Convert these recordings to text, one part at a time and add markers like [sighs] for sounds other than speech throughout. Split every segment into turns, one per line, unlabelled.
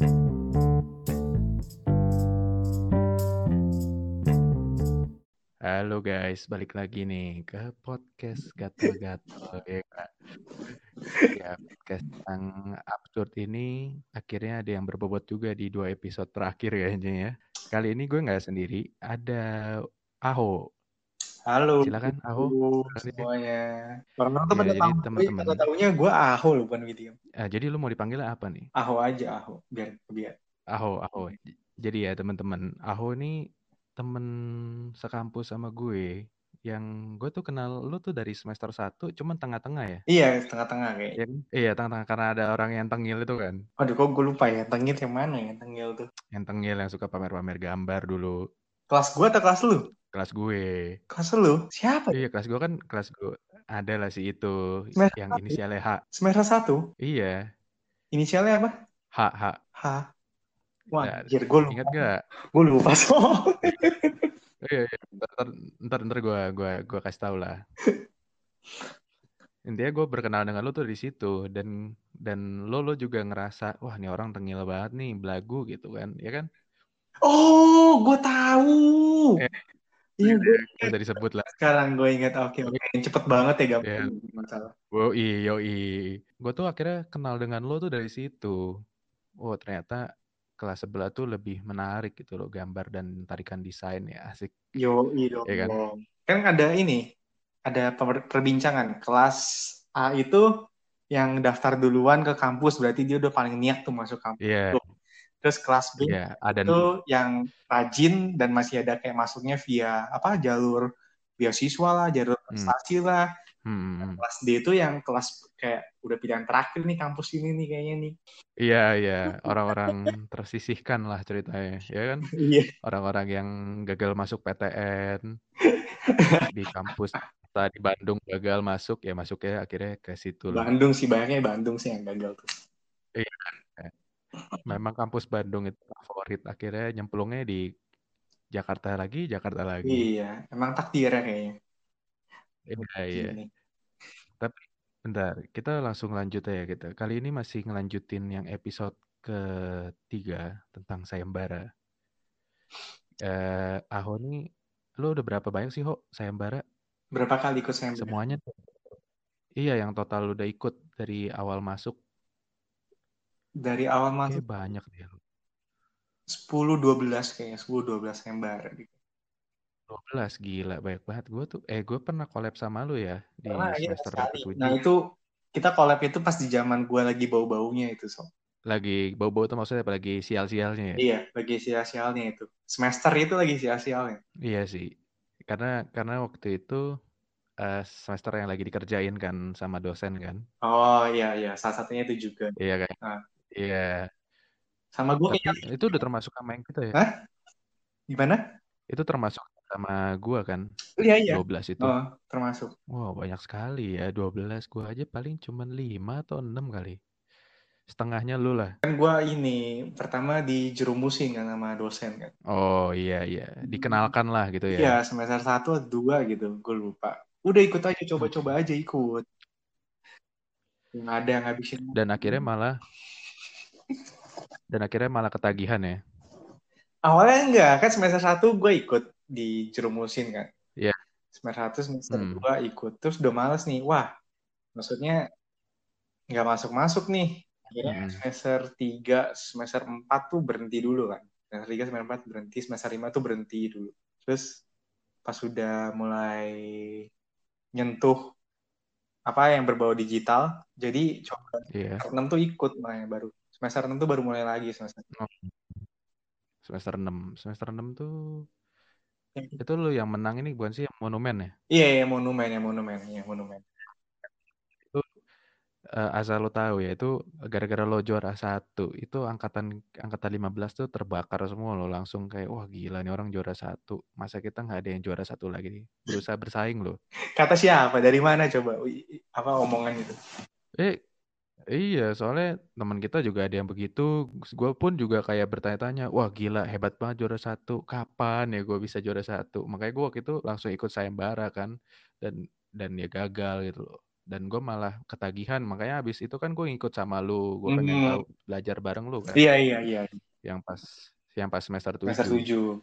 Halo guys, balik lagi nih ke podcast gatel-gatel ya Kak. Ya, podcast yang absurd ini akhirnya ada yang berbobot juga di dua episode terakhir kayaknya ya. Kali ini gue nggak sendiri, ada Aho.
Halo.
Silakan Aho.
semuanya. Orang-orang tuh
Ya,
pada
jadi
tahu,
teman-teman.
pada tahunya gue Aho loh bukan William.
Eh, jadi lu mau dipanggil apa nih?
Aho aja Aho, biar biar.
Aho, Aho. Jadi ya teman-teman, Aho ini temen sekampus sama gue yang gue tuh kenal lu tuh dari semester 1 cuman tengah-tengah ya.
Iya tengah-tengah kayak.
Iya kan? Iya, tengah-tengah karena ada orang yang tengil itu kan.
Aduh kok gue lupa ya tengil yang mana ya tengil tuh.
Yang tengil yang suka pamer-pamer gambar dulu.
Kelas gue atau kelas lu?
Kelas gue.
Kelas lu? Siapa?
Iya, kelas gue kan kelas gue. Ada lah sih itu
Semester
yang
satu?
inisialnya H.
Semester satu?
Iya,
Inisialnya apa?
H H.
H. Wah,
Nah,
anjir gue lupa.
Ingat gak?
Gue lupa so. [laughs]
Iya, iya. Ntar, ntar, ntar gue gua, gua kasih tau lah. [laughs] Intinya gue berkenal dengan lo tuh di situ dan dan lo lo juga ngerasa wah ini orang tengil banget nih belagu gitu kan, ya kan?
Oh, gue tahu.
Eh,
Iya gue
Udah disebut lah.
sekarang gue ingat. Oke oke. Cepet banget ya
Ya,
gampang masalah.
Woi, yoi. Gue tuh akhirnya kenal dengan lo tuh dari situ. Oh, ternyata kelas sebelah tuh lebih menarik gitu loh gambar dan tarikan desain ya asik.
Yo, iya
Ya kan?
Kan ada ini, ada per- perbincangan. Kelas A itu yang daftar duluan ke kampus, berarti dia udah paling niat tuh masuk kampus.
Iya,
Terus kelas B
iya. Ada
itu yang rajin dan masih ada kayak masuknya via apa jalur beasiswa lah, jalur
Hmm.
prestasi lah.
hmm,
Kelas D itu yang kelas kayak udah pilihan terakhir nih kampus ini nih kayaknya nih.
Iya, iya. Orang-orang tersisihkan lah ceritanya, ya kan? [laughs]
Iya.
Orang-orang yang gagal masuk PTN [laughs] di kampus kita di Bandung gagal masuk ya masuknya akhirnya ke situ.
Bandung sih banyaknya Bandung sih yang gagal tuh.
Iya. Memang kampus Bandung itu favorit akhirnya nyemplungnya di Jakarta lagi, Jakarta lagi.
Iya, emang takdir ya kayaknya.
Iya, iya. Tapi bentar, kita langsung lanjut ya kita. Kali ini masih ngelanjutin yang episode ketiga tentang sayembara. Eh, Aho nih, lu udah berapa banyak sih, Ho, sayembara?
Berapa kali ikut saya
Semuanya? Iya, yang total udah ikut dari awal masuk.
Dari awal masuk
Kayak banyak deh.
10 12 kayaknya 10 12 sayembara gitu.
12, gila, banyak banget. Gue tuh, eh gue pernah collab sama lu ya di
Karena iya
semester ketujuh.
Nah, itu kita collab itu pas di zaman gua lagi bau-baunya itu, so.
Lagi bau-bau tuh maksudnya apa lagi sial-sialnya ya?
Iya, lagi sia-sialnya itu. Semester itu lagi sia-sialnya.
Iya sih. Karena karena waktu itu eh, semester yang lagi dikerjain kan sama dosen kan.
Oh, iya iya, salah satunya itu juga.
Iya kan?
Nah.
Iya.
Sama gua
Tapi
kayaknya
itu udah termasuk sama yang kita ya?
Hah? Gimana?
Itu termasuk sama gua kan?
Iya, iya.
12 itu.
Oh, termasuk.
Wow, banyak sekali ya. 12 gua aja paling cuman 5 atau 6 kali. Setengahnya lu lah.
Kan gua ini pertama dijerumusin kan sama dosen kan.
Oh iya iya. Dikenalkan lah gitu ya.
Iya, semester 1 atau 2 gitu, gue lupa. Udah ikut aja, coba-coba aja ikut. Yang ada yang ngabisin.
Dan akhirnya malah dan akhirnya malah ketagihan ya.
Awalnya enggak, kan semester 1 gue ikut dijerumusin kan.
Iya.
Semester 1, semester
Hmm.
2 ikut. Terus udah males nih, wah maksudnya nggak masuk-masuk nih. Akhirnya
Hmm.
semester 3, semester 4 tuh berhenti dulu kan. Semester 3, semester 4 berhenti, semester 5 tuh berhenti dulu. Terus pas udah mulai nyentuh apa yang berbau digital, jadi coba
Iya.
semester 6 tuh ikut makanya baru. Semester 6 tuh baru mulai lagi semester.
Oh. Semester 6. Semester 6 tuh
Yang-
itu lu yang menang ini bukan sih yang monumen ya?
Iya, iya, monumen, ya monumen, ya monumen.
Itu eh, asal lo tahu ya, itu gara-gara lo juara satu, itu angkatan angkatan 15 tuh terbakar semua lo langsung kayak wah gila nih orang juara satu. Masa kita nggak ada yang juara satu lagi nih? Berusaha bersaing lo.
Kata siapa? Dari mana coba? Apa omongan itu?
Eh Iya, soalnya teman kita juga ada yang begitu. Gue pun juga kayak bertanya-tanya, wah gila hebat banget juara satu. Kapan ya gue bisa juara satu? Makanya gue waktu itu langsung ikut sayembara kan, dan dan ya gagal gitu loh. dan gue malah ketagihan makanya abis itu kan gue ngikut sama lu gue pengen
Hmm.
tahu belajar bareng lu kan
Iya iya iya.
yang pas yang pas semester tujuh
Semester 7.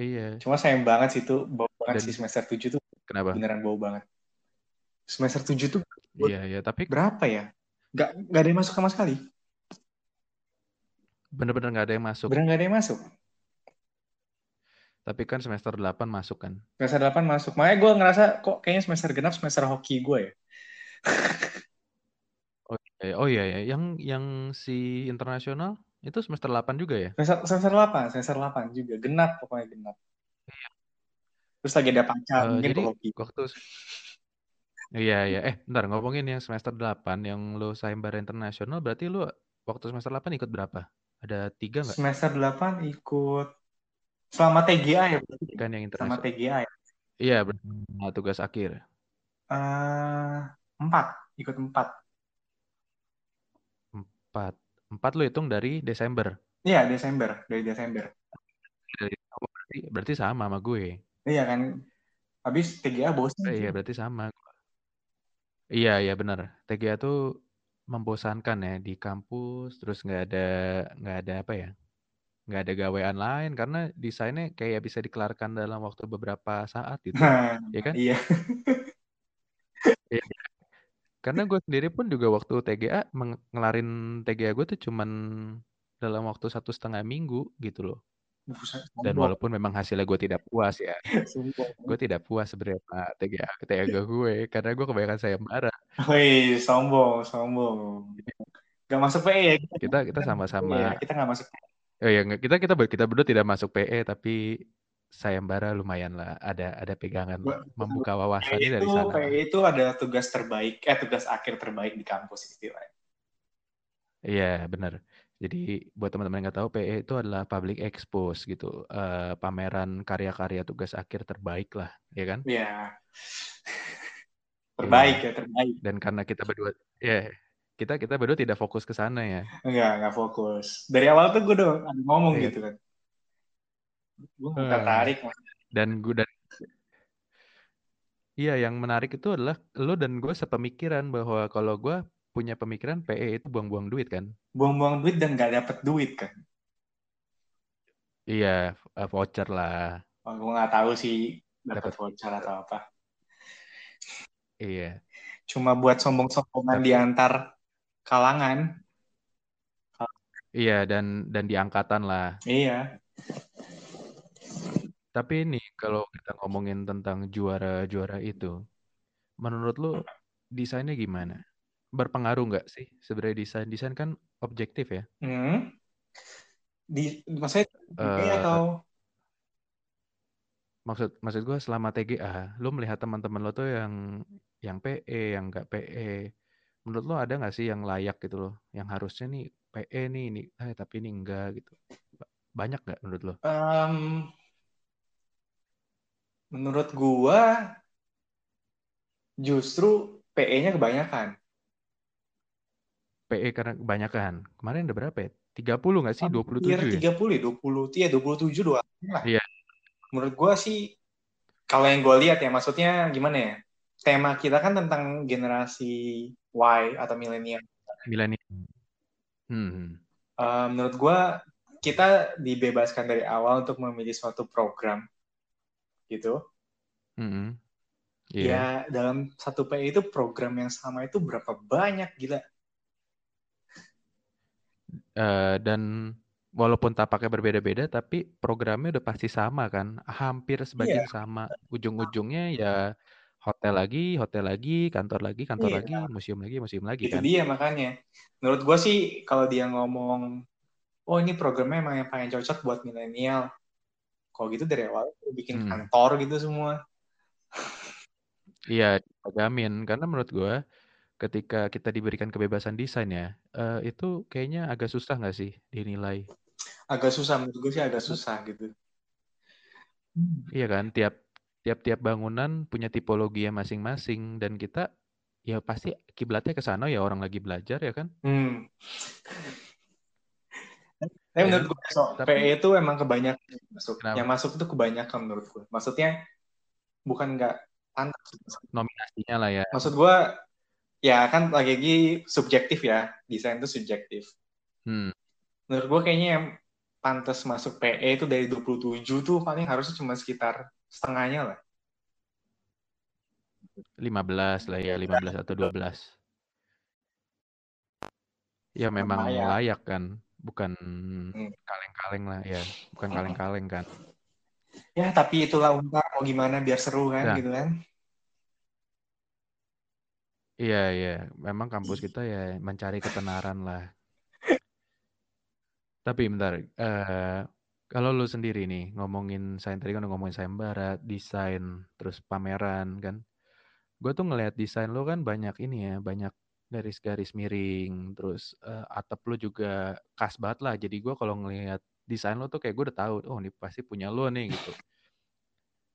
iya
Cuma sayang banget sih itu bau banget
Dan-
sih semester 7 tuh
kenapa
beneran bau banget. Semester 7 tuh
iya iya tapi
berapa ya? Gak, gak ada yang masuk sama sekali.
bener-bener nggak ada yang masuk
Beneran gak ada yang masuk.
tapi kan semester 8 masuk kan
Semester 8 masuk. Makanya gue ngerasa kok kayaknya semester genap semester hoki gue ya. [laughs]
Eh, oh iya ya yang yang si internasional itu semester 8 juga ya
Semester, semester 8, semester 8 juga. Genap pokoknya genap. Terus lagi ada pacar,
Eh,
mungkin
jadi
hoki.
waktu iya iya. Eh bentar ngomongin yang semester 8 yang lu sayembara internasional berarti lu waktu semester 8 ikut berapa? Ada tiga nggak?
Semester 8 ikut selama TGA ya berarti.
kan yang internasional.
TGA ya.
iya berarti nah, tugas akhir.
Eh, empat, ikut empat.
empat. Empat lu hitung dari Desember?
Iya, Desember, dari Desember.
Dari- berarti berarti sama sama gue.
Iya kan. Habis TGA bosan
iya berarti sama iya iya benar. TGA tuh membosankan ya di kampus terus nggak ada nggak ada apa ya nggak ada gawean lain karena desainnya kayak bisa dikelarkan dalam waktu beberapa saat gitu
Nah,
ya kan?
iya.
karena gue sendiri pun juga waktu TGA ngelarin TGA gue tuh cuman dalam waktu satu setengah minggu gitu loh dan walaupun memang hasilnya gue tidak puas ya [laughs] gue tidak puas sebenarnya sama TGA TGA gue karena gue kebanyakan sayembara
Wih, sombong, sombong. Gak masuk PE ya?
kita kita sama-sama
Iya, kita gak masuk
oh ya kita kita kita berdua tidak masuk PE tapi sayembara lumayan lah ada ada pegangan membuka
PE
wawasannya dari
itu,
sana
PE itu ada tugas terbaik, eh tugas akhir terbaik di kampus istilahnya.
Iya benar. Jadi buat teman-teman yang nggak tahu PE itu adalah public expose gitu, Eh, pameran karya-karya tugas akhir terbaik lah, ya kan? [laughs]
Iya. Terbaik ya, terbaik.
Dan karena kita berdua, ya kita kita berdua tidak fokus ke sana ya.
Enggak, enggak fokus. Dari awal tuh gue udah ngomong
Iya.
gitu kan. Gue gak
Eh.
tertarik.
Dan gue dan iya yang menarik itu adalah lo dan gue sepemikiran bahwa kalau gue punya pemikiran PE itu buang-buang duit kan?
Buang-buang duit dan gak dapet duit kan.
Iya, eh, voucher lah.
Oh, gue gak tahu sih dapat
Dapet.
voucher atau apa.
Iya.
Cuma buat sombong-sombongan
Tapi-
di antar kalangan.
Iya dan dan di angkatan lah.
Iya.
Tapi ini kalau kita ngomongin tentang juara-juara itu, menurut lu desainnya gimana? Berpengaruh nggak sih sebenarnya desain? Desain kan objektif ya.
Hmm. Di, maksudnya
Eh,
atau
Maksud maksud gue selama TGA, lu melihat teman-teman lo tuh yang yang PE, yang nggak PE. Menurut lo ada nggak sih yang layak gitu loh? Yang harusnya nih PE nih, ini, eh tapi ini enggak gitu. Ba- Banyak nggak menurut lo?
Em, menurut gua justru PE-nya kebanyakan.
PE karena kebanyakan. Kemarin ada berapa ya? 30 nggak sih? 27
Hampir
ya?
30 ya, 20, iya 27 dua lah.
Iya.
Menurut gua sih kalau yang gue lihat ya maksudnya gimana ya? Tema kita kan tentang generasi Y atau milenial.
Milenial. Hmm.
Eh, menurut gua kita dibebaskan dari awal untuk memilih suatu program gitu.
Mm-mm. Iya.
Ya dalam satu PE itu program yang sama itu berapa banyak gila.
Eh, dan walaupun tapaknya berbeda-beda, tapi programnya udah pasti sama kan, hampir sebagian sama. Ujung-ujungnya ya hotel lagi, hotel lagi, kantor lagi, kantor
Iya.
lagi, museum lagi, museum lagi
Itu
kan.
dia makanya. Menurut gue sih kalau dia ngomong, oh ini programnya emang yang paling cocok buat milenial. Kalau gitu dari awal bikin
Hmm.
kantor gitu semua.
Iya, jamin. Karena menurut gua ketika kita diberikan kebebasan desain ya, eh, itu kayaknya agak susah nggak sih dinilai?
Agak susah menurut gue sih agak susah gitu.
Iya kan, tiap tiap-tiap bangunan punya tipologi yang masing-masing dan kita ya pasti kiblatnya ke sana ya orang lagi belajar ya kan.
Hmm. Tapi
Ya
menurut
kan?
gue so,
Tapi-
PE itu emang kebanyakan yang masuk.
Kenapa?
Yang masuk itu kebanyakan menurut gue. Maksudnya bukan nggak pantas.
Nominasinya lah ya.
Maksud gue, ya kan lagi-lagi subjektif ya. Desain itu subjektif.
Hmm.
Menurut gue kayaknya yang pantas masuk PE itu dari 27 tuh paling harusnya cuma sekitar setengahnya lah.
15 lah ya, 15 atau 12. Ya memang
Lumayan.
layak kan, bukan
Hmm.
kaleng-kaleng lah ya, bukan kaleng-kaleng kan.
Ya, tapi itulah Unpar mau gimana biar seru kan
Nah.
gitu kan.
Iya iya, memang kampus kita ya mencari ketenaran lah. Tapi bentar, eh kalau lu sendiri nih ngomongin sains tadi kan udah ngomongin sayembara, desain, terus pameran kan. Gue tuh ngelihat desain lu kan banyak ini ya, banyak garis-garis miring, terus eh, atap lu juga khas banget lah. Jadi gue kalau ngelihat desain lu tuh kayak gue udah tahu, oh ini pasti punya lu nih gitu.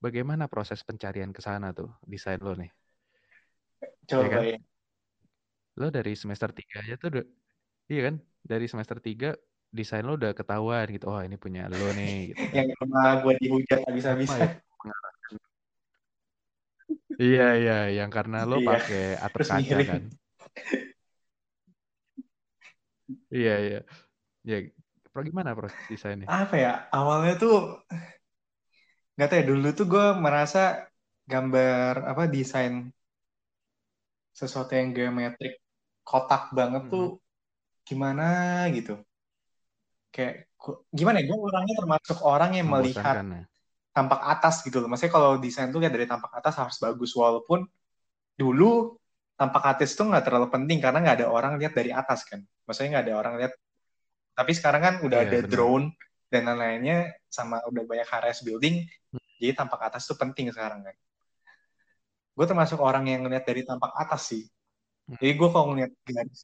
Bagaimana proses pencarian ke sana tuh desain lu nih?
Coba
kan?
ya.
Lo dari semester 3 aja tuh udah, iya kan? Dari semester 3 desain lo udah ketahuan gitu. Oh ini punya lo nih. Gitu.
Yang rumah gue dihujat habis-habisan.
ya? Iya iya, yang karena lo
Iya.
pakai atap
Terus
kaca kan. Iya iya. Ya, pro gimana proses desainnya?
Apa ya? Awalnya tuh nggak tahu ya dulu tuh gue merasa gambar apa desain sesuatu yang geometrik kotak banget tuh gimana gitu. Kayak gimana ya? Gue orangnya termasuk orang yang melihat
ya.
tampak atas gitu loh. Maksudnya kalau desain tuh lihat dari tampak atas harus bagus walaupun dulu tampak atas tuh nggak terlalu penting karena nggak ada orang lihat dari atas kan. Maksudnya nggak ada orang lihat. Tapi sekarang kan udah
Iya,
ada
benar.
drone dan lain-lainnya sama udah banyak HRS building.
Hmm.
Jadi tampak atas tuh penting sekarang kan. Gue termasuk orang yang ngeliat dari tampak atas sih.
Hmm.
Jadi gue kalau ngeliat garis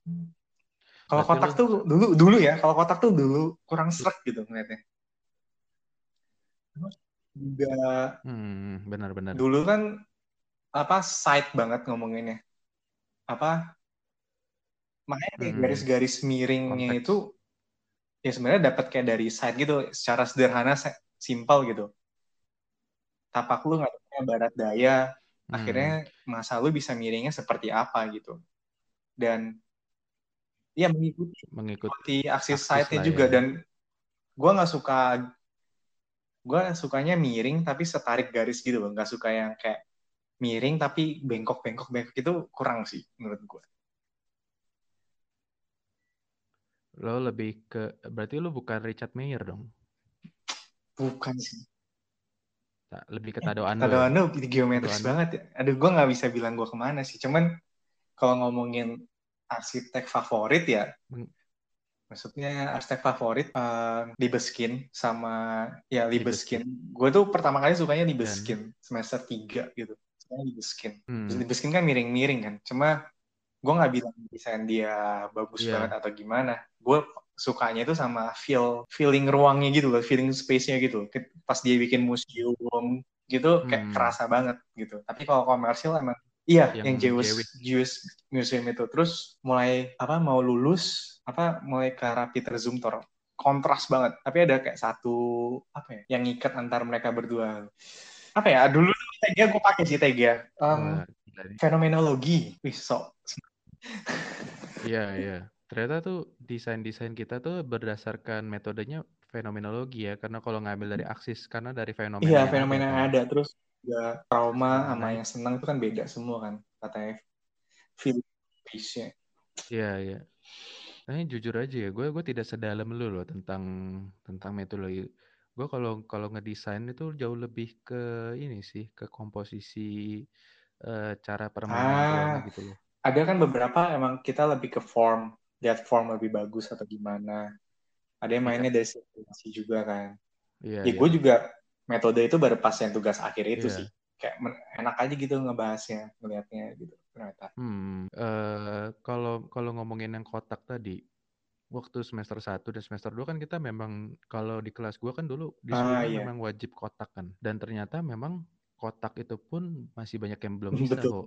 kalau kotak tuh dulu dulu ya, kalau kotak tuh dulu kurang srek gitu ngeliatnya. Juga
Hmm, benar-benar.
dulu kan apa side banget ngomonginnya apa makanya kayak
Hmm.
garis-garis miringnya
Konteks.
itu ya sebenarnya dapat kayak dari side gitu secara sederhana se- simpel gitu tapak lu nggak punya barat daya
Hmm.
akhirnya masa lu bisa miringnya seperti apa gitu dan ya mengikuti
mengikuti
side-nya
lah
juga
ya.
dan gua nggak suka gua sukanya miring tapi setarik garis gitu loh nggak suka yang kayak miring tapi bengkok bengkok bengkok itu kurang sih menurut gua
Lo lebih ke berarti lo bukan Richard Mayer dong.
bukan sih
lebih ke Tado Ando.
Tado
ya?
Ando geometris
Tado Ando.
banget ya aduh gua nggak bisa bilang gua ke mana sih cuman kalau ngomongin arsitek favorit ya
Hmm.
maksudnya arsitek favorit eh, Libeskind sama ya Libeskind. gue tuh pertama kali sukanya Libeskind semester 3 gitu sukanya Libeskind
Hmm.
Terus Libeskind kan miring-miring kan. Cuma gue nggak bilang desain dia bagus
Iya.
banget atau gimana. Gue sukanya itu sama feel feeling ruangnya gitu loh, feeling space-nya gitu. Pas dia bikin museum gitu kayak
Hmm.
kerasa banget gitu. Tapi kalau komersil emang iya
Yang
yang, Jewish,
Jewish.
Jewish Museum itu. Terus mulai apa mau lulus apa mulai ke arah Peter Zumthor kontras banget. Tapi ada kayak satu apa ya yang ngikat antar mereka berdua. Apa ya dulu Tega gue pakai sih Tega. Um,
gila nih.
fenomenologi. Wih, sok.
Iya, iya. Ternyata tuh desain-desain kita tuh berdasarkan metodenya fenomenologi ya. Karena kalau ngambil dari aksis, karena dari fenomena
Iya,
yang
fenomena
ada
yang
kan.
ada. Terus juga trauma sama
Fenomenanya.
yang senang itu kan beda semua kan. Katanya feel.
Iya, iya. Nah, jujur aja ya, gue gue tidak sedalam lu loh tentang tentang metodologi. Gue kalau kalau ngedesain itu jauh lebih ke ini sih, ke komposisi eh, cara permainan
Ah.
gitu loh.
Ada kan beberapa emang kita lebih ke form. Lihat form lebih bagus atau gimana. Ada yang mainnya dari sirkulasi juga kan.
Iya,
Ya,
iya.
gue juga metode itu baru pas yang tugas akhir itu
Iya.
sih. Kayak enak aja gitu ngebahasnya, ngelihatnya gitu. Ternyata.
Hmm, eh, kalau kalau ngomongin yang kotak tadi, waktu semester 1 dan semester 2 kan kita memang kalau di kelas gua kan dulu
Ah,
disuruhnya
iya.
memang wajib kotak kan. Dan ternyata memang kotak itu pun masih banyak yang belum bisa
Betul.
kok.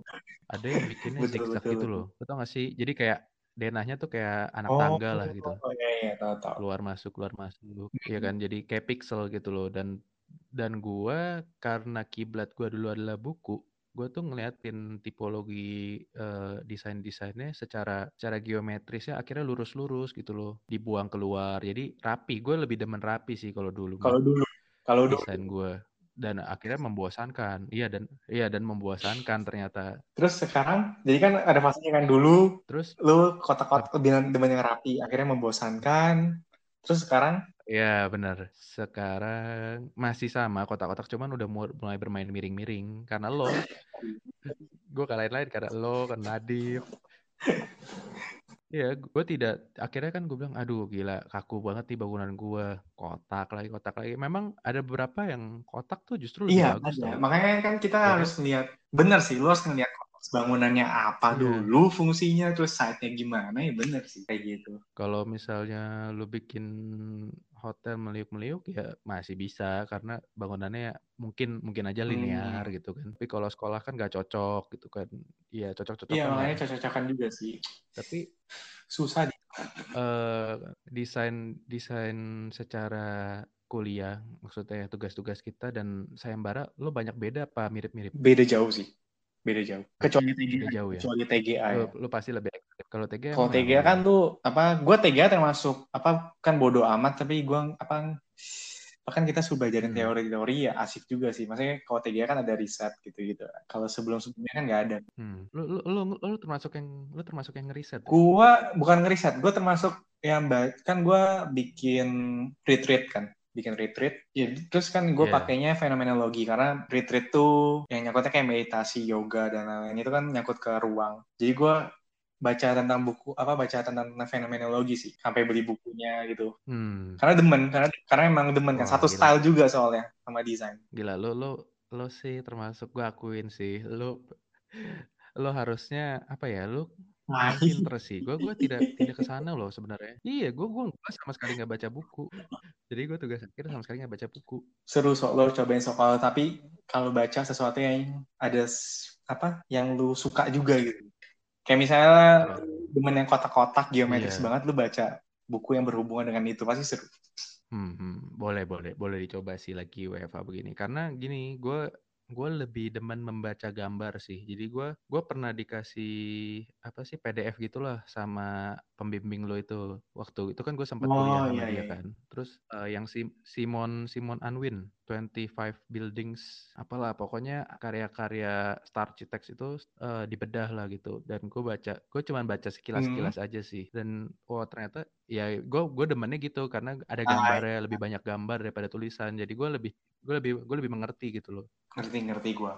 Ada yang bikinnya [laughs]
Betul,
zigzag
betul,
gitu
betul.
loh. Lo tau gak sih? Jadi kayak denahnya tuh kayak anak
Oh,
tangga lah gitu.
oh iya, iya, tahu, tahu.
Keluar masuk, keluar masuk. Iya kan? Jadi kayak pixel gitu loh dan dan gua karena kiblat gua dulu adalah buku. gue tuh ngeliatin tipologi uh, desain-desainnya secara secara geometrisnya akhirnya lurus-lurus gitu loh, dibuang keluar. Jadi rapi. Gue lebih demen rapi sih kalau dulu.
Kalau dulu, kalau
desain gue dan akhirnya membosankan. Iya dan iya dan membosankan ternyata.
Terus sekarang jadi kan ada fasenya kan dulu. Terus lu kotak-kotak lebih demen yang rapi, akhirnya membosankan. Terus sekarang
Iya benar. Sekarang masih sama kotak-kotak cuman udah mulai bermain miring-miring karena lo. [laughs] gue kalahin lain karena lo kan Nadif. [laughs] Iya, gue tidak. Akhirnya kan gue bilang, aduh gila, kaku banget nih bangunan gue. Kotak lagi, kotak lagi. Memang ada beberapa yang kotak tuh justru lebih
iya,
bagus.
Iya, makanya kan kita ya, harus lihat. Bener sih, lu harus ngeliat bangunannya apa yeah. dulu fungsinya terus site-nya gimana ya bener sih kayak gitu.
Kalau misalnya lu bikin hotel meliuk-meliuk ya masih bisa karena bangunannya mungkin mungkin aja linear hmm. gitu kan. Tapi kalau sekolah kan gak cocok gitu kan. Iya cocok-cocok.
Iya makanya cocok-cocokan juga sih.
Tapi
susah di
uh, desain desain secara kuliah maksudnya tugas-tugas kita dan sayembara lo banyak beda apa mirip-mirip?
Beda jauh sih beda jauh. Kecuali TGA
beda jauh ya.
Kecuali TGA
lu, ya. lu pasti lebih kalau TGA
kalau TGA kan tuh apa gue TGA termasuk apa kan bodoh amat tapi gue apa bahkan kita sudah belajarin hmm. teori-teori ya asik juga sih. Maksudnya kalau TGA kan ada riset gitu-gitu. Kalau sebelum sebelumnya kan nggak ada.
Hmm. lu, lu, lu, lu, termasuk yang lu termasuk yang ngeriset
gue bukan ngeriset gue termasuk yang kan gue bikin retreat kan bikin retreat. Ya, terus kan gue yeah. pakainya fenomenologi karena retreat tuh yang nyangkutnya kayak meditasi, yoga dan lain-lain itu kan nyangkut ke ruang. Jadi gue baca tentang buku apa baca tentang, tentang fenomenologi sih sampai beli bukunya gitu hmm. karena demen karena karena emang demen kan satu gila. style juga soalnya sama desain
gila lo lo lo sih termasuk gue akuin sih lo lo harusnya apa ya lo Nah, pinter sih. Gue gue tidak tidak ke sana loh sebenarnya. Iya, gue gue sama sekali nggak baca buku. Jadi gue tugas akhir sama sekali nggak baca buku.
Seru sok lo cobain soal tapi kalau baca sesuatu yang ada apa yang lu suka juga gitu. Kayak misalnya demen yang kotak-kotak geometris yeah. banget lu baca buku yang berhubungan dengan itu pasti seru.
Hmm, hmm, boleh boleh boleh dicoba sih lagi WFA begini karena gini gue gue lebih demen membaca gambar sih. Jadi gue gue pernah dikasih apa sih PDF gitulah sama pembimbing lo itu waktu itu kan gue sempat oh, kuliah sama iya, dia iya. kan. Terus uh, yang si Simon Simon Anwin 25 buildings apalah pokoknya karya-karya Star Architects itu uh, dibedah lah gitu dan gue baca gue cuma baca sekilas-sekilas hmm. aja sih dan oh ternyata ya gue gue demennya gitu karena ada gambarnya lebih banyak gambar daripada tulisan jadi gue lebih gue lebih gue lebih mengerti gitu loh.
Ngerti ngerti gue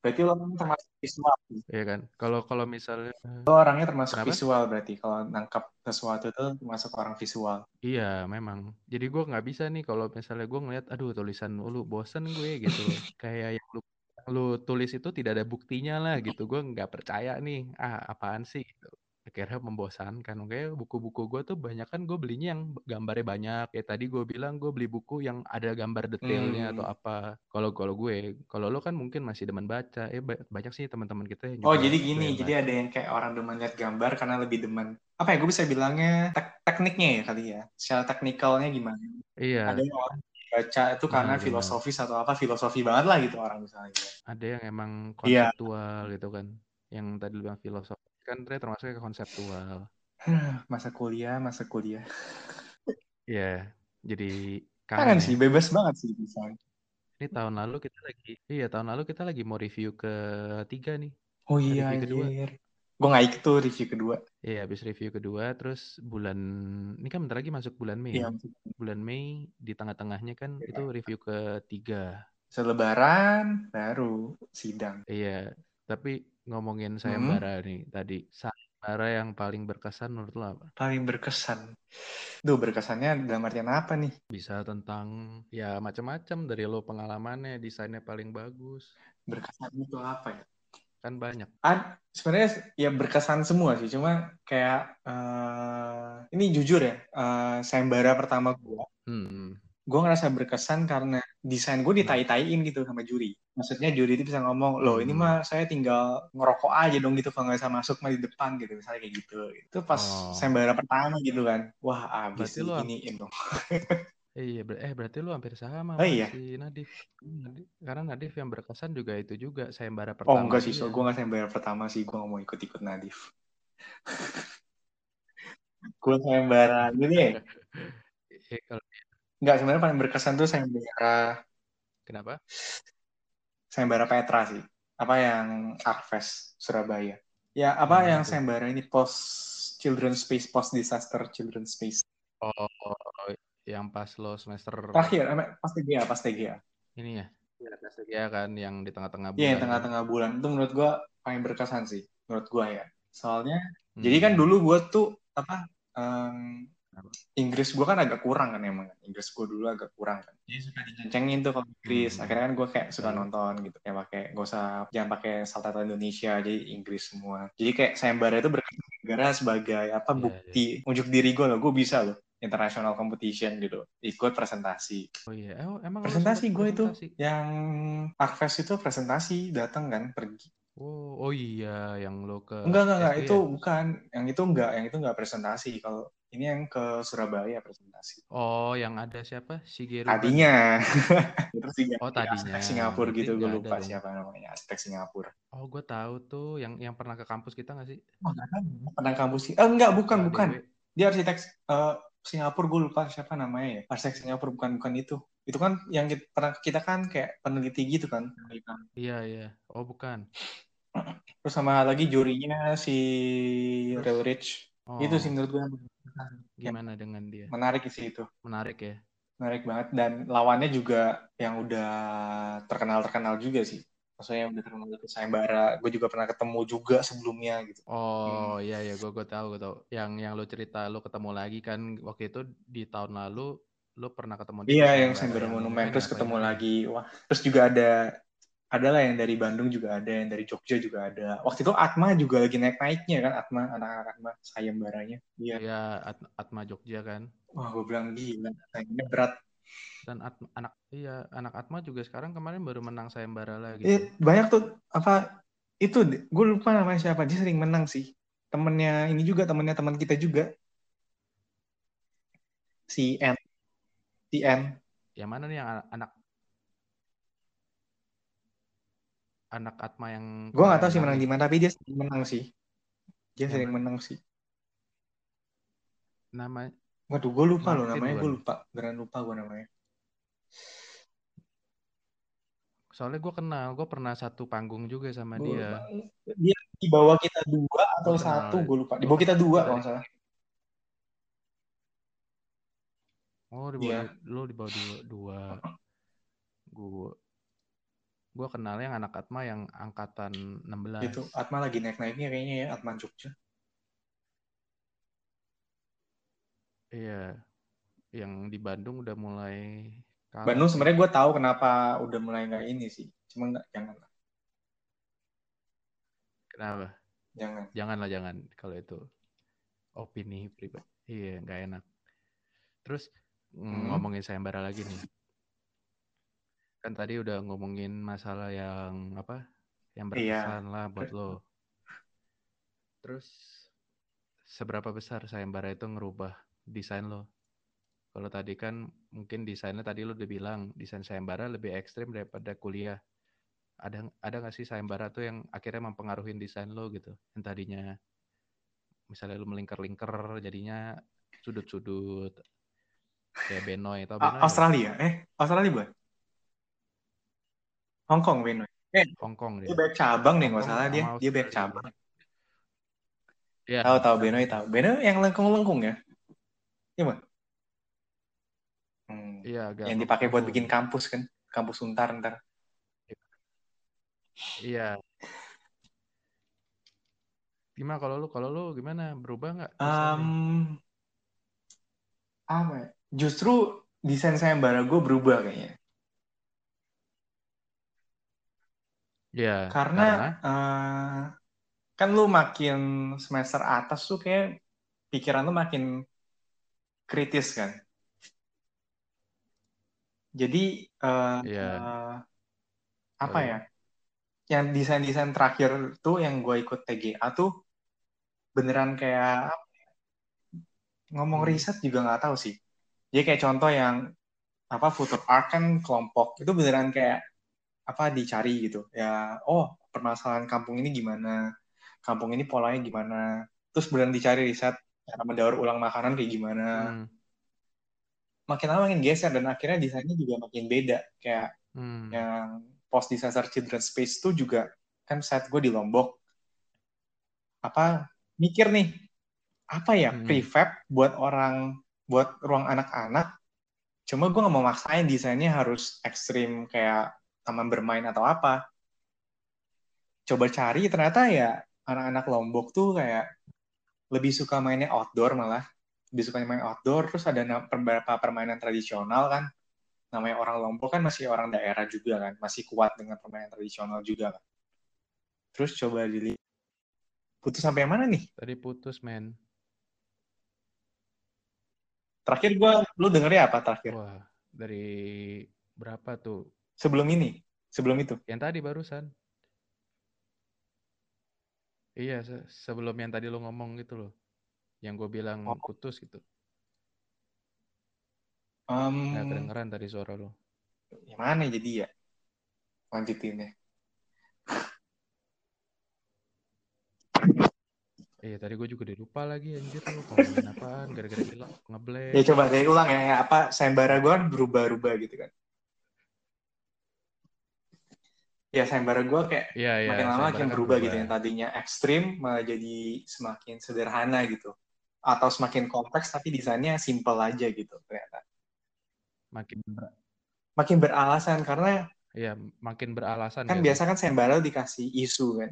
berarti lo termasuk visual.
Iya kan? Kalau kalau misalnya
lo orangnya termasuk kenapa? visual berarti. Kalau nangkap sesuatu itu termasuk orang visual.
Iya memang. Jadi gue nggak bisa nih kalau misalnya gue ngeliat aduh tulisan lu bosen gue gitu loh. [laughs] Kayak yang lu lu tulis itu tidak ada buktinya lah gitu. Gue nggak percaya nih ah apaan sih? gitu akhirnya membosankan. Oke, buku-buku gue tuh banyak kan gue belinya yang gambarnya banyak. Kayak tadi gue bilang gue beli buku yang ada gambar detailnya hmm. atau apa. Kalau kalau gue, kalau lo kan mungkin masih demen baca. Eh banyak sih teman-teman kita
yang Oh, jadi gini, jadi ada yang kayak orang demen lihat gambar karena lebih demen apa ya gue bisa bilangnya tek tekniknya ya kali ya. Secara teknikalnya gimana?
Iya.
Ada yang orang baca itu karena nah, filosofis atau apa filosofi banget lah gitu orang misalnya.
Ada yang emang iya. konseptual yeah. gitu kan. Yang tadi bilang filosofi kan Dre termasuk ke konseptual. [sighs]
masa kuliah, masa kuliah.
Iya, jadi
kangen, sih, ya. bebas banget sih misalnya.
Ini tahun lalu kita lagi, iya tahun lalu kita lagi mau review ke tiga nih.
Oh iya, review kedua. Gue nggak ikut tuh review kedua.
Iya, habis review kedua, terus bulan ini kan bentar lagi masuk bulan Mei. Iya. Bulan Mei di tengah-tengahnya kan iya. itu review ketiga.
Selebaran baru sidang.
Iya, tapi ngomongin sayembara hmm. nih tadi. Sayembara yang paling berkesan menurut lo apa?
Paling berkesan. Duh, berkesannya dalam artian apa nih?
Bisa tentang ya macam-macam dari lo pengalamannya, desainnya paling bagus.
Berkesan itu apa ya?
Kan banyak.
An sebenarnya ya berkesan semua sih, cuma kayak uh, ini jujur ya, uh, sayembara pertama gua. Hmm. hmm gue ngerasa berkesan karena desain gue ditai-taiin gitu sama juri. Maksudnya juri itu bisa ngomong, loh ini hmm. mah saya tinggal ngerokok aja dong gitu kalau nggak bisa masuk mah di depan gitu, misalnya kayak gitu. Itu pas oh. sembara pertama gitu kan, wah abis ini dong. [laughs]
Iya, ber eh berarti lu hampir sama
Oh iya.
si Nadif. Nadif. Karena Nadif yang berkesan juga itu juga sayembara
Oh
pertama
enggak sih, so gue gak sayembara pertama sih, gue mau ikut-ikut Nadif. [laughs] gue sayembara ini [laughs] ya. Enggak, sebenarnya paling berkesan tuh sayembara
kenapa?
sayembara Petra sih. Apa yang Arkfest Surabaya. Ya, apa
Yang
yang
tuh?
sayembara ini post children space, post disaster children space.
Oh, yang pas lo semester
Terakhir, pas TGA, pas TGA.
ini ya. Iya, pas kan yang di tengah-tengah bulan.
Iya, yang
kan?
tengah-tengah bulan. Itu menurut gue paling berkesan sih. Menurut gue ya. Soalnya,
Hmm.
jadi kan dulu gue tuh, apa,
Apa?
Inggris gue kan agak kurang kan emang. Inggris gue dulu agak kurang kan. Jadi suka diceng-cengin tuh kalau Inggris.
Hmm.
Akhirnya kan gue kayak suka
Lalu?
nonton gitu. Kayak pakai, gak usah, jangan pakai subtitle Indonesia. Jadi Inggris semua. Jadi kayak sayembara itu negara sebagai apa
Iya,
bukti unjuk diri gue loh. Gue bisa loh. International competition gitu. Ikut presentasi.
Oh iya, oh, emang
Presentasi gue itu. Yang Arkfest itu presentasi. Datang kan, pergi.
Oh, oh iya, yang lo ke
Enggak, enggak, enggak. Itu
ya?
bukan. Yang itu enggak. Yang itu enggak presentasi. Kalau ini yang ke Surabaya presentasi.
Oh, yang ada siapa? Shigeru kan?
Tadinya. [laughs] Terus juga
Oh, tadinya.
arsitek Singapura gitu. Gue lupa
dong.
siapa namanya. Arsitek Singapura.
Oh, gue tahu tuh yang yang pernah ke kampus kita nggak sih?
Oh, enggak tahu. Pernah kampus sih. Eh, enggak, bukan,
Pak
bukan. Dia arsitek eh, Singapura. Gue lupa siapa namanya ya. Arsitek Singapura. Bukan, bukan itu. Itu kan yang kita, pernah kita kan kayak peneliti gitu kan.
Iya, iya. Oh, bukan.
Terus sama lagi jurinya si? Real Rich.
Oh,
Itu sih menurut gue
gimana dengan dia?
menarik sih itu.
Menarik ya?
menarik banget dan lawannya juga yang udah terkenal terkenal juga sih maksudnya yang udah terkenal itu sayembara gue juga pernah ketemu juga sebelumnya gitu
Oh, iya, iya. Gue gue tahu, gue tahu. Yang yang lo cerita lo ketemu lagi kan waktu itu di tahun lalu lo pernah ketemu dia di
iya yang
sayembara
monumen terus ketemu
lain?
lagi wah terus juga ada ada lah yang dari Bandung juga ada yang dari Jogja juga ada. Waktu itu Atma juga lagi naik naiknya kan Atma anak-anak Atma sayembaranya. Iya.
Iya, At- Atma Jogja kan.
wah gue bilang gila sayangnya berat.
Dan Atma, anak iya, anak Atma juga sekarang kemarin baru menang sayembara lagi.
Iya,
tuh.
banyak tuh apa itu gue lupa namanya siapa dia sering menang sih. Temennya ini juga temennya teman kita juga. Si N. Si N.
Yang mana nih yang anak anak Atma yang
gue nggak tahu sih menang di mana tapi dia sering menang sih. Dia
Yang
sering menang sih.
Nama
waduh gue lupa loh namanya. Gue lupa. Beneran lupa gue namanya.
Soalnya gue kenal, gue pernah satu panggung juga sama
gue
dia.
lupa. Dia di bawah kita dua atau
Gua
satu gue lupa. Di bawah kita dua kalau nggak salah
Oh, di bawah
Iya.
lu di bawah dua, dua. Gua gua kenal yang anak Atma yang angkatan 16.
gitu Atma lagi naik naiknya kayaknya ya Atma Jogja
Iya. Yang di Bandung udah mulai kalah
Bandung sebenarnya gue tahu kenapa udah mulai nggak ini sih cuma nggak jangan lah
Kenapa?
jangan
Janganlah jangan kalau itu opini pribadi. Iya, nggak enak. Terus mm,
Hmm.
ngomongin sayembara lagi nih. Kan tadi udah ngomongin masalah yang apa? Yang
Iya.
berkesan lah buat lo. Terus seberapa besar sayembara itu ngerubah desain lo? Kalau tadi kan mungkin desainnya tadi lo udah bilang desain sayembara lebih ekstrim daripada kuliah. Ada ada nggak sih sayembara tuh yang akhirnya mempengaruhi desain lo gitu? Yang tadinya misalnya lo melingkar-lingkar jadinya sudut-sudut kayak Benoy atau Benoy
Australia eh Australia bukan Hong Kong Benoy eh
Hong Kong
dia
dia.
banyak cabang nih nggak salah dia dia
Australia.
cabang
Iya.
tahu tahu Benoy tahu Benoy yang lengkung-lengkung ya iya bukan Hmm,
Iya, agak
yang dipakai buat bikin kampus kan kampus untar ntar
Iya. Gimana kalau lu? Kalau lu gimana? Berubah nggak
Um, apa ya? justru desain sayembara gue berubah kayaknya
Iya,
karena
karena
eh, kan lu makin semester atas tuh kayak pikiran lu makin kritis kan jadi eh,
Iya.
eh, apa
Lalu?
ya yang desain-desain terakhir tuh yang gue ikut TGA tuh beneran kayak ya, ngomong
Hmm.
riset juga nggak tahu sih jadi kayak contoh yang apa future art kan kelompok itu beneran kayak apa dicari gitu ya oh permasalahan kampung ini gimana kampung ini polanya gimana terus beneran dicari riset cara mendaur ulang makanan kayak gimana
Hmm.
makin lama makin geser dan akhirnya desainnya juga makin beda kayak
Hmm.
yang post disaster children space itu juga kan saat gue di Lombok apa mikir nih apa ya
Hmm.
prefab buat orang buat ruang anak-anak cuma gue nggak mau maksain desainnya harus ekstrim kayak taman bermain atau apa. Coba cari ternyata ya anak-anak Lombok tuh kayak lebih suka mainnya outdoor malah. Lebih suka main outdoor terus ada beberapa permainan tradisional kan. Namanya orang Lombok kan masih orang daerah juga kan masih kuat dengan permainan tradisional juga kan. Terus coba dilihat. Putus sampai yang mana nih?
Tadi putus, men.
terakhir gue lu dengernya apa terakhir?
Wah, dari berapa tuh?
Sebelum ini sebelum itu
Yang tadi barusan. Iya, se- sebelum yang tadi lo ngomong gitu loh. Yang gue bilang
Oh.
putus gitu.
Em,
Nggak kedengeran tadi suara lo.
yang mana jadi ya lanjutinnya
Iya, tadi gue juga udah lupa lagi anjir lo ngomongin apaan gara-gara hilang ngeblank.
ya coba dari ulang ya, ya apa sayembara gue kan berubah-ubah gitu kan ya sayembara gue kayak
Iya, iya.
makin lama makin berubah gitu yang tadinya ekstrim malah jadi semakin sederhana gitu. Atau semakin kompleks tapi desainnya simple aja gitu ternyata.
Makin ber-
makin beralasan karena
iya, makin beralasan
kan
gak
biasa kan sayembara dikasih isu kan.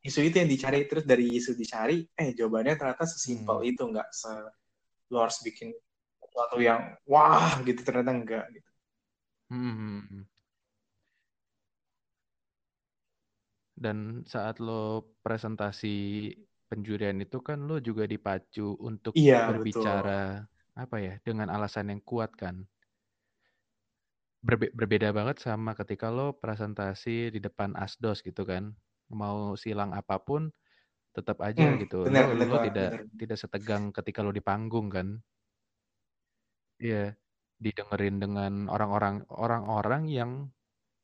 Isu itu yang dicari terus dari isu dicari eh jawabannya ternyata sesimpel
Hmm.
itu nggak se lo harus bikin sesuatu yang wah gitu ternyata enggak gitu.
Hmm, hmm, hmm. Dan saat lo presentasi penjurian itu kan lo juga dipacu untuk
iya betul
berbicara apa ya dengan alasan yang kuat kan. Berbe- berbeda banget sama ketika lo presentasi di depan asdos gitu kan. Mau silang apa pun tetap aja
hmm,
gitu.
benar
Lo
benar
lo tidak
benar
tidak setegang ketika lo di panggung kan. Iya, didengerin dengan orang-orang orang-orang yang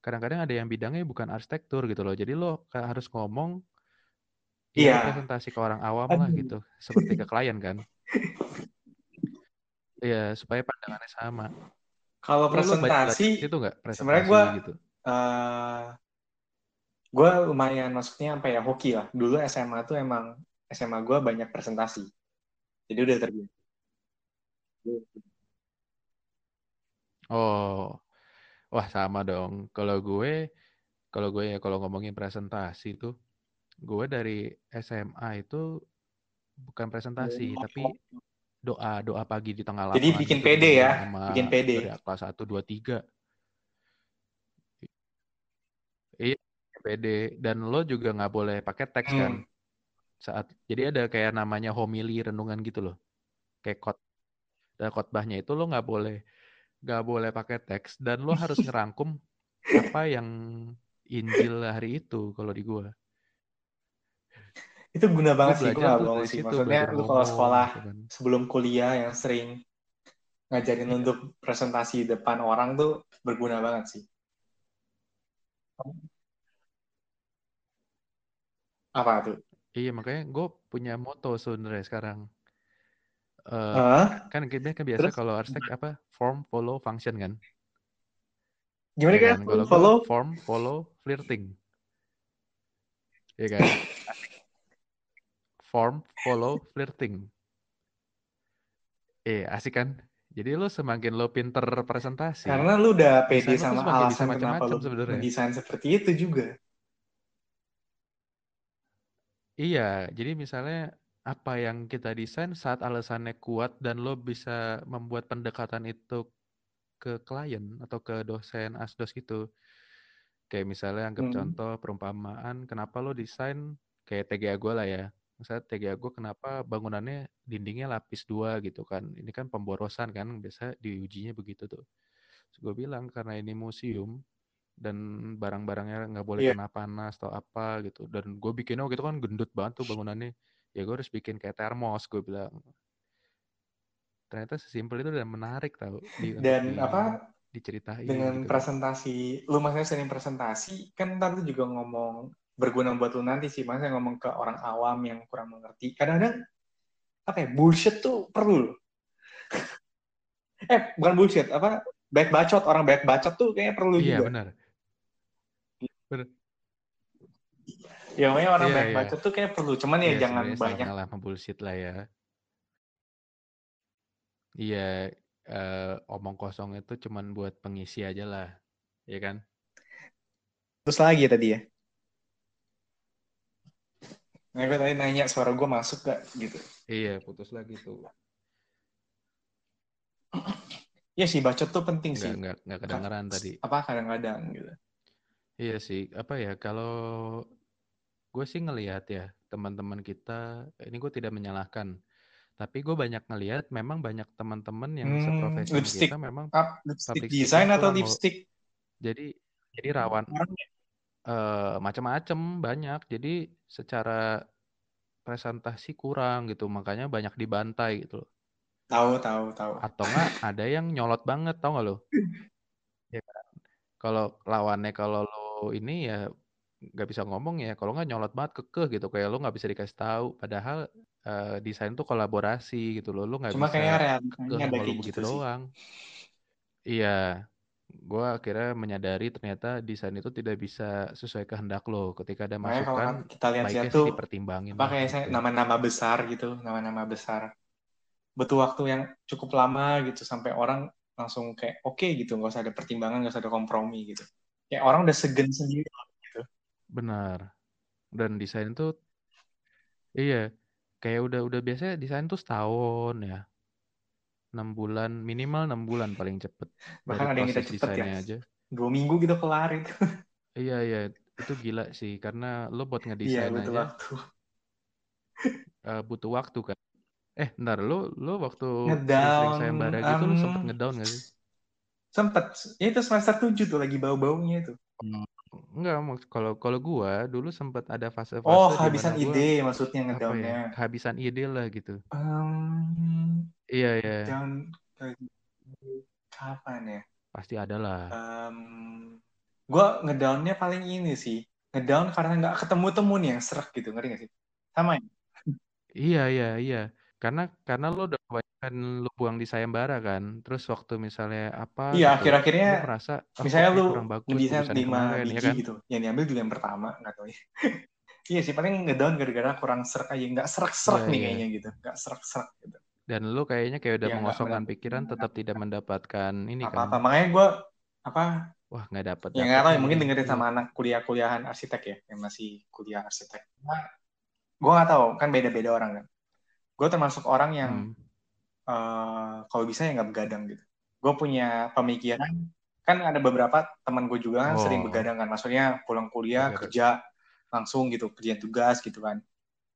kadang-kadang ada yang bidangnya bukan arsitektur gitu loh. Jadi lo harus ngomong
iya
presentasi ke orang awam lah gitu, seperti ke klien kan. Iya, supaya pandangannya sama.
kalau presentasi
di situ nggak
sebenarnya
presentasi
gue
gitu?
eh gue lumayan masuknya sampai ya hoki lah dulu SMA tuh emang SMA gue banyak presentasi jadi udah terbiasa
Oh, wah sama dong. Kalau gue, kalau gue ya kalau ngomongin presentasi tuh, gue dari SMA itu bukan presentasi, tapi doa doa pagi di tengah
Jadi
lapangan
bikin
gitu
pede
bareng
ya, bikin pede.
kelas 1 2 3. Iya, pede dan lo juga nggak boleh pakai teks kan.
Hmm.
Saat jadi ada kayak namanya homili renungan gitu loh. Kayak kot dan khotbahnya itu lo nggak boleh nggak boleh pakai teks dan lo harus [laughs] ngerangkum apa yang Injil hari itu kalau di gua.
Itu guna banget sih,
tuh
bohong sih.
situ
Maksudnya lu kalau sekolah
gitu kan.
sebelum kuliah yang sering ngajarin
Iya.
untuk presentasi depan orang tuh berguna banget sih. Apa tuh?
Iya makanya gue punya moto sebenarnya sekarang. Eh
Hah?
kan kita kan biasa
Terus
kalau arsitek apa form follow function kan.
gimana
Ya
kan?
kan kalau
Follow?
form follow flirting. Ya kan. Form follow flirting. Eh asik kan. Jadi lo semakin lo pinter presentasi,
Karena lu udah pede
desain lo
sama alasan kenapa
macam-macam
lu
sebenarnya.
mendesain seperti itu juga.
Iya, jadi misalnya apa yang kita desain saat alasannya kuat dan lo bisa membuat pendekatan itu ke klien atau ke dosen asdos gitu. Kayak misalnya anggap
Hmm.
contoh perumpamaan kenapa lo desain kayak TGA gue lah ya. Misalnya TGA gue kenapa bangunannya dindingnya lapis dua gitu kan. Ini kan pemborosan kan biasa diujinya begitu tuh. Terus gue bilang karena ini museum dan barang-barangnya nggak boleh
Iya.
kena panas atau apa gitu. Dan gue bikinnya waktu itu kan gendut banget tuh bangunannya. Ya gue harus bikin kayak termos gue bilang. ternyata sesimpel itu dan menarik tau di
Dan
di,
apa
diceritain
dengan
gitu.
presentasi, lu maksudnya sering presentasi, kan ntar lu juga ngomong berguna buat lu nanti sih, maksudnya ngomong ke orang awam yang kurang mengerti. Kadang-kadang apa ya bullshit tuh perlu loh. [laughs] eh bukan bullshit, apa baik bacot orang baik bacot tuh kayaknya perlu
Iya
juga.
benar. Benar.
Ya makanya orang
Iya,
baik
iya.
bacot tuh kayak perlu, cuman ya
Iya
jangan banyak.
lah bullshit lah ya. Iya, eh, omong kosong itu cuman buat pengisi aja lah, ya kan?
Terus lagi ya tadi ya. Nah, gue tadi nanya suara gue masuk gak gitu.
Iya, putus lagi tuh.
Iya sih bacot tuh penting
Nggak
sih.
nggak nggak kedengeran tadi.
Apa kadang-kadang gitu.
Iya sih, apa ya kalau gue sih ngelihat ya teman-teman kita, ini gue tidak menyalahkan, tapi gue banyak ngelihat memang banyak teman-teman yang
Hmm,
seprofesi
lipstick.
kita memang
Up, lipstick design atau lipstick
jadi jadi rawan eh macam-macam banyak, jadi secara presentasi kurang gitu, makanya banyak dibantai gitu loh.
Tahu, tahu, tahu.
Atau enggak ada yang nyolot banget, tau gak lo? [laughs] Ya kan? Kalau lawannya kalau lo ini ya nggak bisa ngomong ya, kalau nggak nyolot banget kekeh gitu, kayak lo nggak bisa dikasih tahu. Padahal eh, desain tuh kolaborasi gitu loh, lo nggak
Cuma
bisa
kayaknya
kekeh
ada
lo
kayak
begitu
gitu sih.
doang. Iya, gue akhirnya menyadari ternyata desain itu tidak bisa sesuai kehendak lo. Ketika ada
Makanya kalau
masukan,
kita
baiknya sih
tuh
dipertimbangin
apa kayak saya
gitu.
nama-nama besar gitu, nama-nama besar. Butuh waktu yang cukup lama gitu sampai orang langsung kayak oke gitu, nggak usah ada pertimbangan, nggak usah ada kompromi gitu. Kayak orang udah segen sendiri gitu.
Benar. Dan desain tuh, iya, kayak udah udah biasanya desain tuh setahun ya. enam bulan, minimal enam bulan paling cepet.
Bahkan ada yang kita cepet ya.
aja.
Dua minggu gitu kelar itu. [laughs]
Iya, iya. Itu gila sih. Karena lo buat
Iya,
ngedesain
butuh
aja
waktu. [laughs]
eh, butuh waktu kan. Eh, bentar. Lo, lo waktu
Ngedown,
sayembara gitu, lo sempet
em,
ngedown gak sih?
sempet. Ya itu semester 7 tuh lagi bau-baunya itu.
Enggak, maksud kalau kalau gua dulu sempat ada
Oh,
fase-fase di mana
kehabisan
gua
ide maksudnya
apa ya,
ngedownnya.
kehabisan ide lah gitu.
Em,
Iya, iya.
down kapan ya?
Pasti ada lah.
Em, gue ngedownnya paling ini sih. Ngedown karena nggak ketemu temu nih yang serak gitu, ngerti gak sih? Sama ya?
Iya, iya, iya. Karena karena lo udah kebanyakan lo buang di sayembara kan. Terus waktu misalnya apa
Iya,
gitu,
akhir-akhirnya
lo merasa, oh
misalnya lu
kurang bagus
ngedesain 5
kemarin, ya
biji
kan?
gitu. Yang diambil juga yang pertama, nggak tahu ya. [laughs] Iya sih, paling ngedown gara-gara kurang serak aja. Nggak serak-serak
Iya,
nih
iya.
kayaknya gitu. Nggak serak-serak gitu.
Dan lo kayaknya kayak udah
Ya,
mengosongkan pikiran, tetap tidak mendapatkan ini kan.
apa-apa. Makanya gue, apa,
Wah, nggak dapet
ya nggak tahu ya, mungkin dengerin
Iya.
sama anak kuliah-kuliahan arsitek ya, yang masih kuliah arsitek. Nah, gue nggak tahu, kan beda-beda orang kan. Gue termasuk orang yang
Hmm.
eh, kalau bisa ya nggak begadang gitu. Gue punya pemikiran, kan ada beberapa teman gue juga kan sering
Oh.
begadang kan. Maksudnya pulang kuliah,
Begadang.
kerja langsung gitu, kerjaan tugas gitu kan.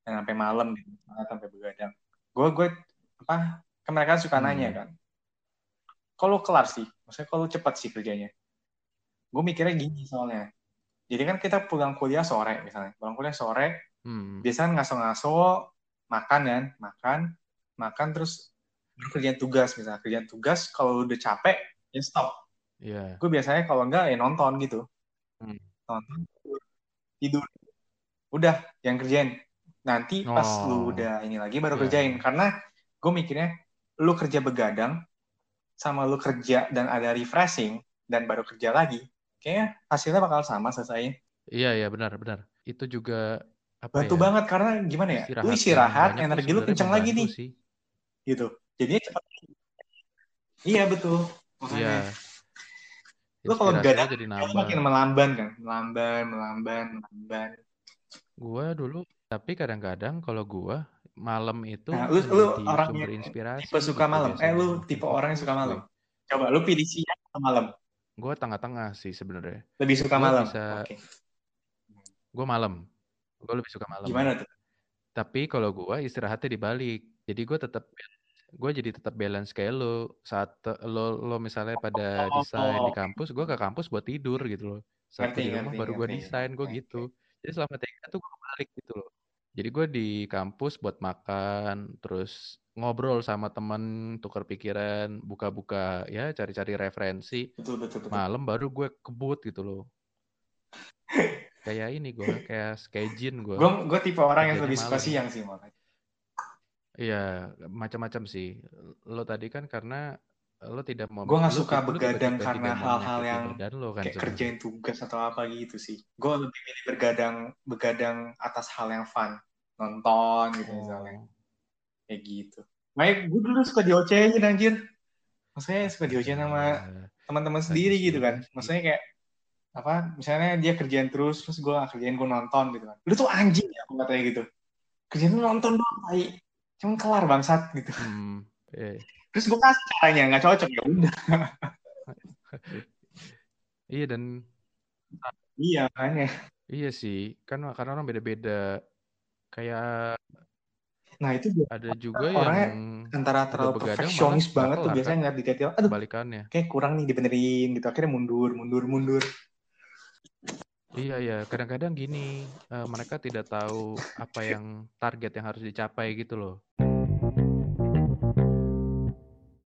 Dan sampai malam gitu, sampai begadang. Gue, gue, apa, kan mereka suka
Hmm.
nanya kan. Kalau kelar sih, maksudnya kalau cepat sih kerjanya. Gue mikirnya gini soalnya. Jadi kan kita pulang kuliah sore misalnya. Pulang kuliah sore,
Hmm.
biasanya ngaso-ngaso, makan kan, makan, makan terus kerjaan tugas misalnya. Kerjaan tugas kalau udah capek, ya stop.
Iya.
Gue biasanya kalau enggak ya nonton gitu.
Hmm.
Nonton, tidur. Udah, yang kerjain. Nanti pas
Oh.
lu udah ini lagi baru
Iya,
kerjain. Karena gue mikirnya, lu kerja begadang, sama lu kerja dan ada refreshing, dan baru kerja lagi, kayaknya hasilnya bakal sama selesai.
Iya, iya benar, benar. Itu juga apa
Bantu
ya?
banget karena gimana ya?
Istirahat
Lu istirahat, energi lu kencang lagi nih.
sih.
Gitu. Jadinya cepat. Iya betul.
Iya.
Makanya. Lu kalau
lo jadi nambah.
makin melamban kan? Melamban, melamban, melamban.
Gua dulu, tapi kadang-kadang kalau gua malam itu
Nah, lu, lu orang yang
inspirasi
tipe suka
gitu
malam. Eh, lu tipe orang yang suka malam.
gue.
Coba lu pilih siang atau malam?
Gua tengah-tengah sih sebenarnya.
Lebih suka
Gua
malam.
bisa,
Oke.
gua malam. Gua lebih suka malam.
Gimana tuh?
Tapi kalau gua istirahatnya dibalik. Jadi gua tetap gue jadi tetap balance kayak lo saat lo lo misalnya pada desain
Oh,
di kampus gue ke kampus buat tidur gitu loh saat
ngerti,
gue di rumah
ngerti,
baru gue desain gue gitu jadi selama tiga tuh gue balik gitu loh jadi gue di kampus buat makan terus ngobrol sama temen, tukar pikiran, buka-buka ya cari-cari referensi.
betul betul betul
Malam baru gue kebut gitu loh. [laughs] kayak ini gue, kayak kayak jin gue.
gue gue tipe orang yang lebih suka siang sih makanya
Iya, macam-macam sih. Lo tadi kan karena lo tidak mau
gue nggak
lo-
suka
lo
begadang
tiba-tiba
karena hal-hal yang
badan lo kan
kayak
sebenarnya.
kerjain tugas atau apa gitu sih gue lebih milih bergadang begadang atas hal yang fun nonton gitu misalnya
Oh.
kayak gitu makanya gue dulu suka diocehin anjir maksudnya suka diocehin sama
Iya.
teman-teman sendiri gitu kan maksudnya kayak apa misalnya dia kerjaan terus terus gue kerjain gue nonton gitu kan lu tuh anjing ya aku katanya gitu kerjaan lu nonton doang tai cuman kelar bangsat gitu
Hmm, iya.
terus gue kasih caranya nggak cocok ya udah [laughs]
Iya dan
iya makanya
iya sih, kan karena orang beda-beda. Kayak
nah itu dia
ada juga
orangnya
yang
antara terlalu perfeksionis banget
nggak
tuh biasanya
kan?
ngeliat di detail aduh
kebalikannya.
kayak kurang nih dibenerin gitu akhirnya mundur mundur mundur
Iya iya, kadang-kadang gini, eh, mereka tidak tahu apa yang target yang harus dicapai gitu loh.